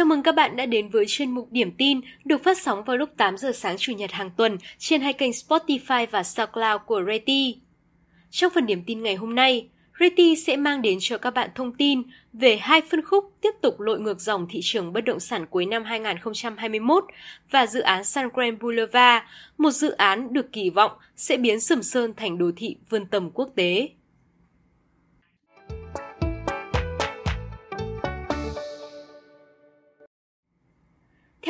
Chào mừng các bạn đã đến với chuyên mục Điểm tin được phát sóng vào lúc 8 giờ sáng Chủ nhật hàng tuần trên hai kênh Spotify và SoundCloud của Reti. Trong phần điểm tin ngày hôm nay, Reti sẽ mang đến cho các bạn thông tin về hai phân khúc tiếp tục lội ngược dòng thị trường bất động sản cuối năm 2021 và dự án Sun Grand Boulevard, một dự án được kỳ vọng sẽ biến Sầm Sơn thành đô thị vươn tầm quốc tế.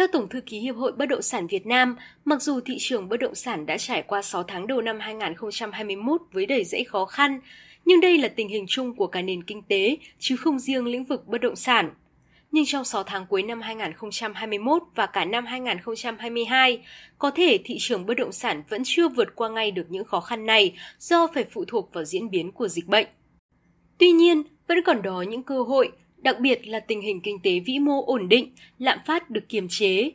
Theo Tổng thư ký Hiệp hội Bất động sản Việt Nam, mặc dù thị trường bất động sản đã trải qua 6 tháng đầu năm 2021 với đầy rẫy khó khăn, nhưng đây là tình hình chung của cả nền kinh tế, chứ không riêng lĩnh vực bất động sản. Nhưng trong 6 tháng cuối năm 2021 và cả năm 2022, có thể thị trường bất động sản vẫn chưa vượt qua ngay được những khó khăn này do phải phụ thuộc vào diễn biến của dịch bệnh. Tuy nhiên, vẫn còn đó những cơ hội đặc biệt là tình hình kinh tế vĩ mô ổn định, lạm phát được kiềm chế.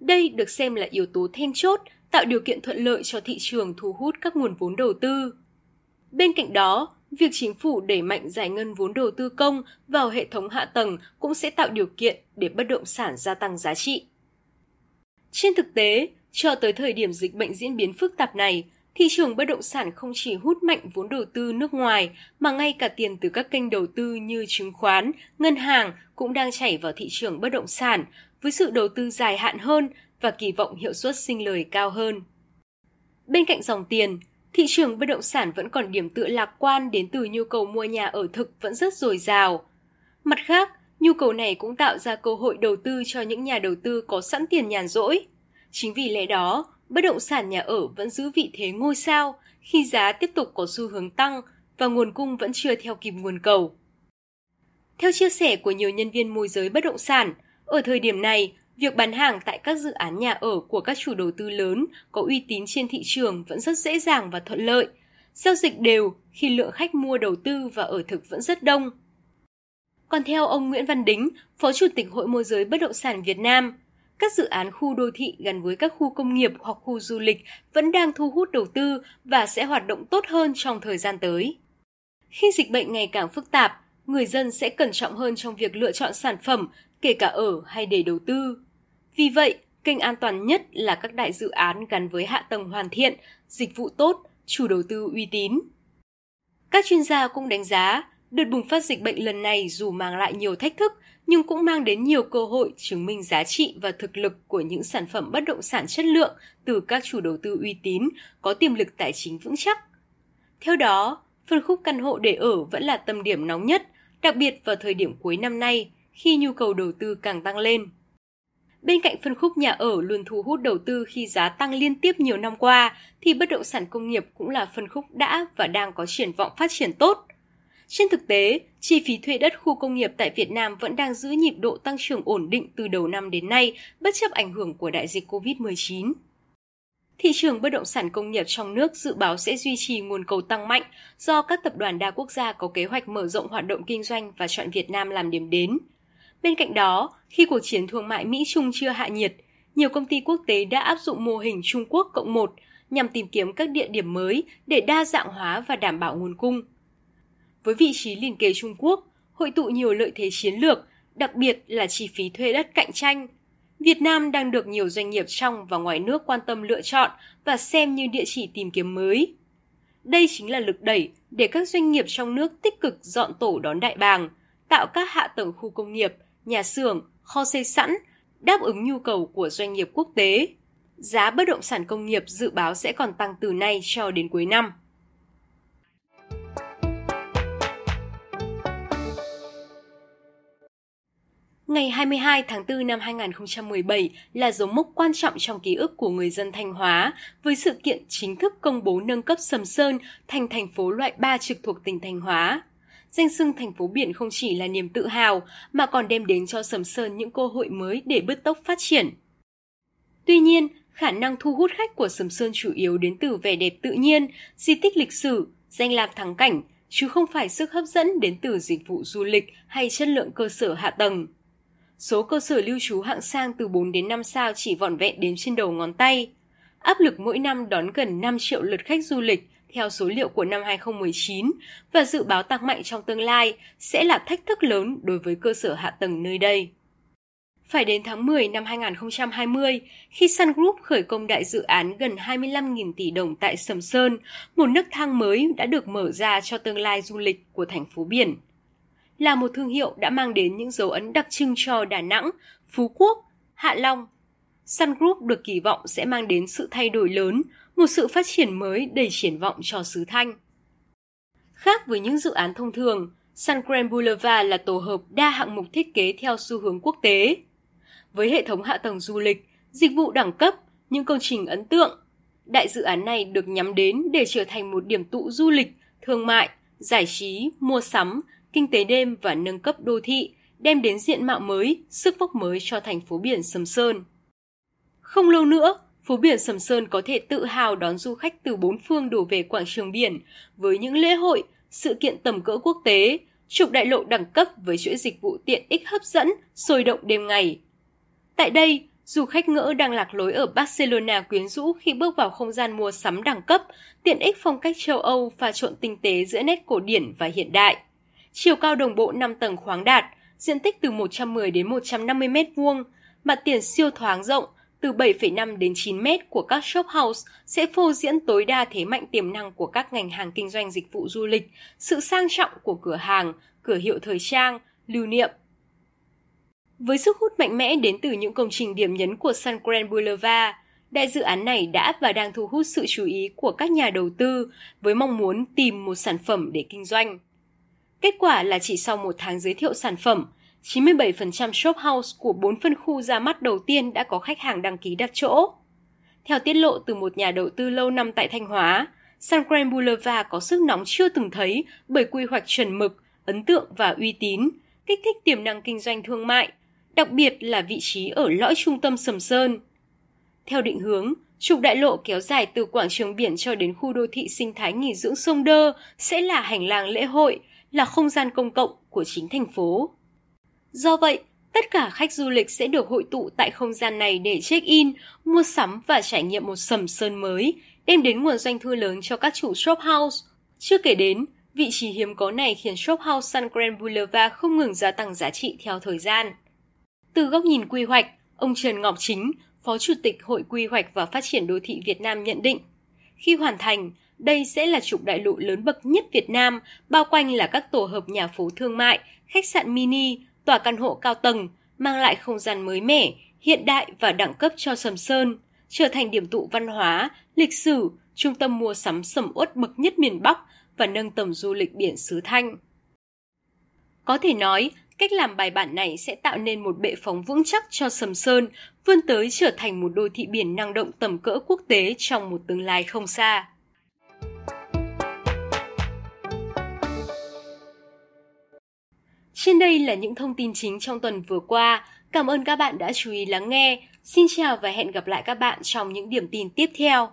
Đây được xem là yếu tố then chốt tạo điều kiện thuận lợi cho thị trường thu hút các nguồn vốn đầu tư. Bên cạnh đó, việc chính phủ đẩy mạnh giải ngân vốn đầu tư công vào hệ thống hạ tầng cũng sẽ tạo điều kiện để bất động sản gia tăng giá trị. Trên thực tế, cho tới thời điểm dịch bệnh diễn biến phức tạp này, thị trường bất động sản không chỉ hút mạnh vốn đầu tư nước ngoài mà ngay cả tiền từ các kênh đầu tư như chứng khoán, ngân hàng cũng đang chảy vào thị trường bất động sản với sự đầu tư dài hạn hơn và kỳ vọng hiệu suất sinh lời cao hơn. Bên cạnh dòng tiền, thị trường bất động sản vẫn còn điểm tựa lạc quan đến từ nhu cầu mua nhà ở thực vẫn rất dồi dào. Mặt khác, nhu cầu này cũng tạo ra cơ hội đầu tư cho những nhà đầu tư có sẵn tiền nhàn rỗi. Chính vì lẽ đó, bất động sản nhà ở vẫn giữ vị thế ngôi sao khi giá tiếp tục có xu hướng tăng và nguồn cung vẫn chưa theo kịp nguồn cầu. Theo chia sẻ của nhiều nhân viên môi giới bất động sản, ở thời điểm này, việc bán hàng tại các dự án nhà ở của các chủ đầu tư lớn có uy tín trên thị trường vẫn rất dễ dàng và thuận lợi. Giao dịch đều khi lượng khách mua đầu tư và ở thực vẫn rất đông. Còn theo ông Nguyễn Văn Đính, Phó Chủ tịch Hội môi giới bất động sản Việt Nam, các dự án khu đô thị gắn với các khu công nghiệp hoặc khu du lịch vẫn đang thu hút đầu tư và sẽ hoạt động tốt hơn trong thời gian tới. Khi dịch bệnh ngày càng phức tạp, người dân sẽ cẩn trọng hơn trong việc lựa chọn sản phẩm, kể cả ở hay để đầu tư. Vì vậy, kênh an toàn nhất là các đại dự án gắn với hạ tầng hoàn thiện, dịch vụ tốt, chủ đầu tư uy tín. Các chuyên gia cũng đánh giá, đợt bùng phát dịch bệnh lần này dù mang lại nhiều thách thức nhưng cũng mang đến nhiều cơ hội chứng minh giá trị và thực lực của những sản phẩm bất động sản chất lượng từ các chủ đầu tư uy tín, có tiềm lực tài chính vững chắc. Theo đó, phân khúc căn hộ để ở vẫn là tâm điểm nóng nhất, đặc biệt vào thời điểm cuối năm nay, khi nhu cầu đầu tư càng tăng lên. Bên cạnh phân khúc nhà ở luôn thu hút đầu tư khi giá tăng liên tiếp nhiều năm qua, thì bất động sản công nghiệp cũng là phân khúc đã và đang có triển vọng phát triển tốt – trên thực tế, chi phí thuê đất khu công nghiệp tại Việt Nam vẫn đang giữ nhịp độ tăng trưởng ổn định từ đầu năm đến nay, bất chấp ảnh hưởng của đại dịch COVID-19. Thị trường bất động sản công nghiệp trong nước dự báo sẽ duy trì nguồn cầu tăng mạnh do các tập đoàn đa quốc gia có kế hoạch mở rộng hoạt động kinh doanh và chọn Việt Nam làm điểm đến. Bên cạnh đó, khi cuộc chiến thương mại Mỹ-Trung chưa hạ nhiệt, nhiều công ty quốc tế đã áp dụng mô hình Trung Quốc cộng một nhằm tìm kiếm các địa điểm mới để đa dạng hóa và đảm bảo nguồn cung – với vị trí liền kề Trung Quốc, hội tụ nhiều lợi thế chiến lược, đặc biệt là chi phí thuê đất cạnh tranh. Việt Nam đang được nhiều doanh nghiệp trong và ngoài nước quan tâm lựa chọn và xem như địa chỉ tìm kiếm mới. Đây chính là lực đẩy để các doanh nghiệp trong nước tích cực dọn tổ đón đại bàng, tạo các hạ tầng khu công nghiệp, nhà xưởng, kho xây sẵn, đáp ứng nhu cầu của doanh nghiệp quốc tế. Giá bất động sản công nghiệp dự báo sẽ còn tăng từ nay cho đến cuối năm. Ngày 22 tháng 4 năm 2017 là dấu mốc quan trọng trong ký ức của người dân Thanh Hóa với sự kiện chính thức công bố nâng cấp Sầm Sơn thành thành phố loại 3 trực thuộc tỉnh Thanh Hóa. Danh xưng thành phố biển không chỉ là niềm tự hào mà còn đem đến cho Sầm Sơn những cơ hội mới để bứt tốc phát triển. Tuy nhiên, khả năng thu hút khách của Sầm Sơn chủ yếu đến từ vẻ đẹp tự nhiên, di tích lịch sử, danh lam thắng cảnh, chứ không phải sức hấp dẫn đến từ dịch vụ du lịch hay chất lượng cơ sở hạ tầng. Số cơ sở lưu trú hạng sang từ 4 đến 5 sao chỉ vỏn vẹn đến trên đầu ngón tay. Áp lực mỗi năm đón gần 5 triệu lượt khách du lịch theo số liệu của năm 2019 và dự báo tăng mạnh trong tương lai sẽ là thách thức lớn đối với cơ sở hạ tầng nơi đây. phải đến tháng 10 năm 2020 khi Sun Group khởi công đại dự án gần 25.000 tỷ đồng tại Sầm Sơn, một nước thang mới đã được mở ra cho tương lai du lịch của thành phố biển. Là một thương hiệu đã mang đến những dấu ấn đặc trưng cho Đà Nẵng, Phú Quốc, Hạ Long. Sun Group được kỳ vọng sẽ mang đến sự thay đổi lớn, một sự phát triển mới đầy triển vọng cho xứ Thanh. Khác với những dự án thông thường, Sun Grand Boulevard là tổ hợp đa hạng mục thiết kế theo xu hướng quốc tế. Với hệ thống hạ tầng du lịch, dịch vụ đẳng cấp, những công trình ấn tượng, đại dự án này được nhắm đến để trở thành một điểm tụ du lịch, thương mại, giải trí, mua sắm, kinh tế đêm và nâng cấp đô thị, đem đến diện mạo mới, sức vóc mới cho thành phố biển Sầm Sơn. Không lâu nữa, phố biển Sầm Sơn có thể tự hào đón du khách từ bốn phương đổ về quảng trường biển với những lễ hội, sự kiện tầm cỡ quốc tế, trục đại lộ đẳng cấp với chuỗi dịch vụ tiện ích hấp dẫn, sôi động đêm ngày. Tại đây, du khách ngỡ đang lạc lối ở Barcelona quyến rũ khi bước vào không gian mua sắm đẳng cấp, tiện ích phong cách châu Âu pha trộn tinh tế giữa nét cổ điển và hiện đại. Chiều cao đồng bộ 5 tầng khoáng đạt, diện tích từ 110 đến 150 mét vuông, mặt tiền siêu thoáng rộng, từ 7,5 đến 9 mét của các shop house sẽ phô diễn tối đa thế mạnh tiềm năng của các ngành hàng kinh doanh dịch vụ du lịch, sự sang trọng của cửa hàng, cửa hiệu thời trang, lưu niệm. Với sức hút mạnh mẽ đến từ những công trình điểm nhấn của Sun Grand Boulevard, đại dự án này đã và đang thu hút sự chú ý của các nhà đầu tư với mong muốn tìm một sản phẩm để kinh doanh. Kết quả là chỉ sau một tháng giới thiệu sản phẩm, 97% shop house của 4 phân khu ra mắt đầu tiên đã có khách hàng đăng ký đặt chỗ. Theo tiết lộ từ một nhà đầu tư lâu năm tại Thanh Hóa, Sun Grand Boulevard có sức nóng chưa từng thấy bởi quy hoạch chuẩn mực, ấn tượng và uy tín, kích thích tiềm năng kinh doanh thương mại, đặc biệt là vị trí ở lõi trung tâm Sầm Sơn. Theo định hướng, trục đại lộ kéo dài từ quảng trường biển cho đến khu đô thị sinh thái nghỉ dưỡng sông Đơ sẽ là hành lang lễ hội, là không gian công cộng của chính thành phố. Do vậy, tất cả khách du lịch sẽ được hội tụ tại không gian này để check-in, mua sắm và trải nghiệm một sầm sơn mới, đem đến nguồn doanh thu lớn cho các chủ shop house. Chưa kể đến, vị trí hiếm có này khiến shop house Sun Grand Boulevard không ngừng gia tăng giá trị theo thời gian. Từ góc nhìn quy hoạch, ông Trần Ngọc Chính, Phó Chủ tịch Hội Quy hoạch và Phát triển Đô thị Việt Nam nhận định, khi hoàn thành, đây sẽ là trục đại lộ lớn bậc nhất Việt Nam, bao quanh là các tổ hợp nhà phố thương mại, khách sạn mini, tòa căn hộ cao tầng, mang lại không gian mới mẻ, hiện đại và đẳng cấp cho Sầm Sơn, trở thành điểm tụ văn hóa, lịch sử, trung tâm mua sắm sầm uất bậc nhất miền Bắc và nâng tầm du lịch biển xứ Thanh. Có thể nói, cách làm bài bản này sẽ tạo nên một bệ phóng vững chắc cho Sầm Sơn vươn tới trở thành một đô thị biển năng động tầm cỡ quốc tế trong một tương lai không xa. Trên đây là những thông tin chính trong tuần vừa qua. Cảm ơn các bạn đã chú ý lắng nghe. Xin chào và hẹn gặp lại các bạn trong những điểm tin tiếp theo.